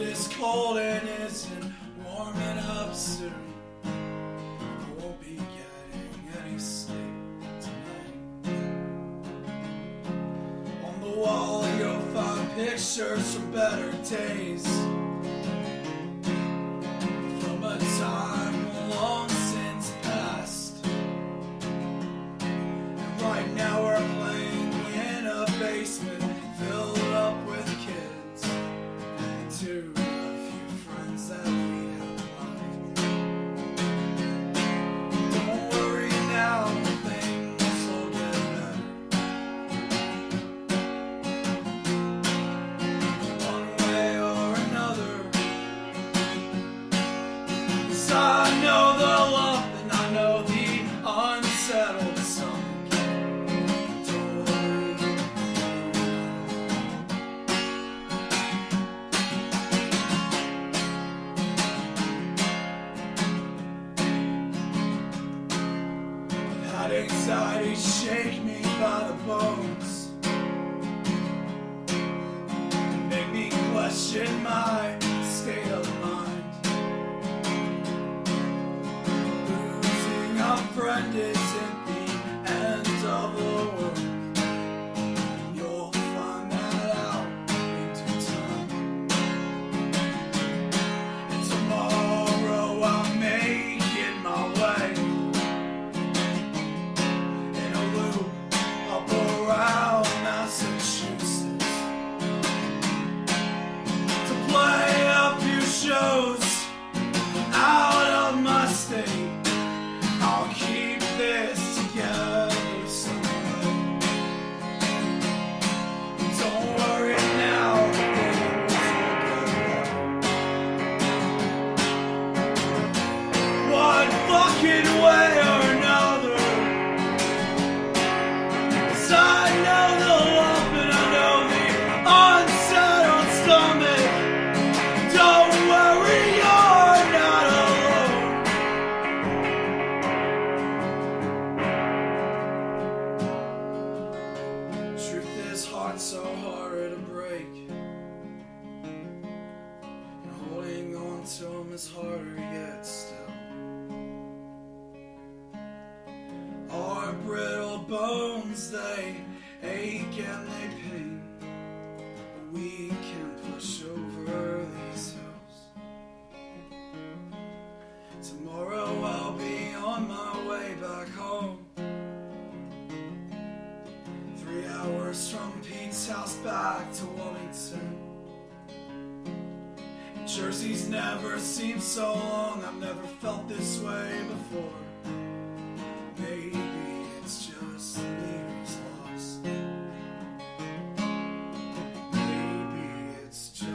is cold and isn't warming up soon. I won't be getting any sleep tonight. On the wall, you'll find pictures from better days. I've anxiety shake me by the bones. Make me question my state of mind. Losing a friend isn't bones, they ache and they pain. We can push over these hills. Tomorrow I'll be on my way back home. Three hours from Pete's house back to Wilmington. Jersey's never seemed so long, I've never felt this way before. It's just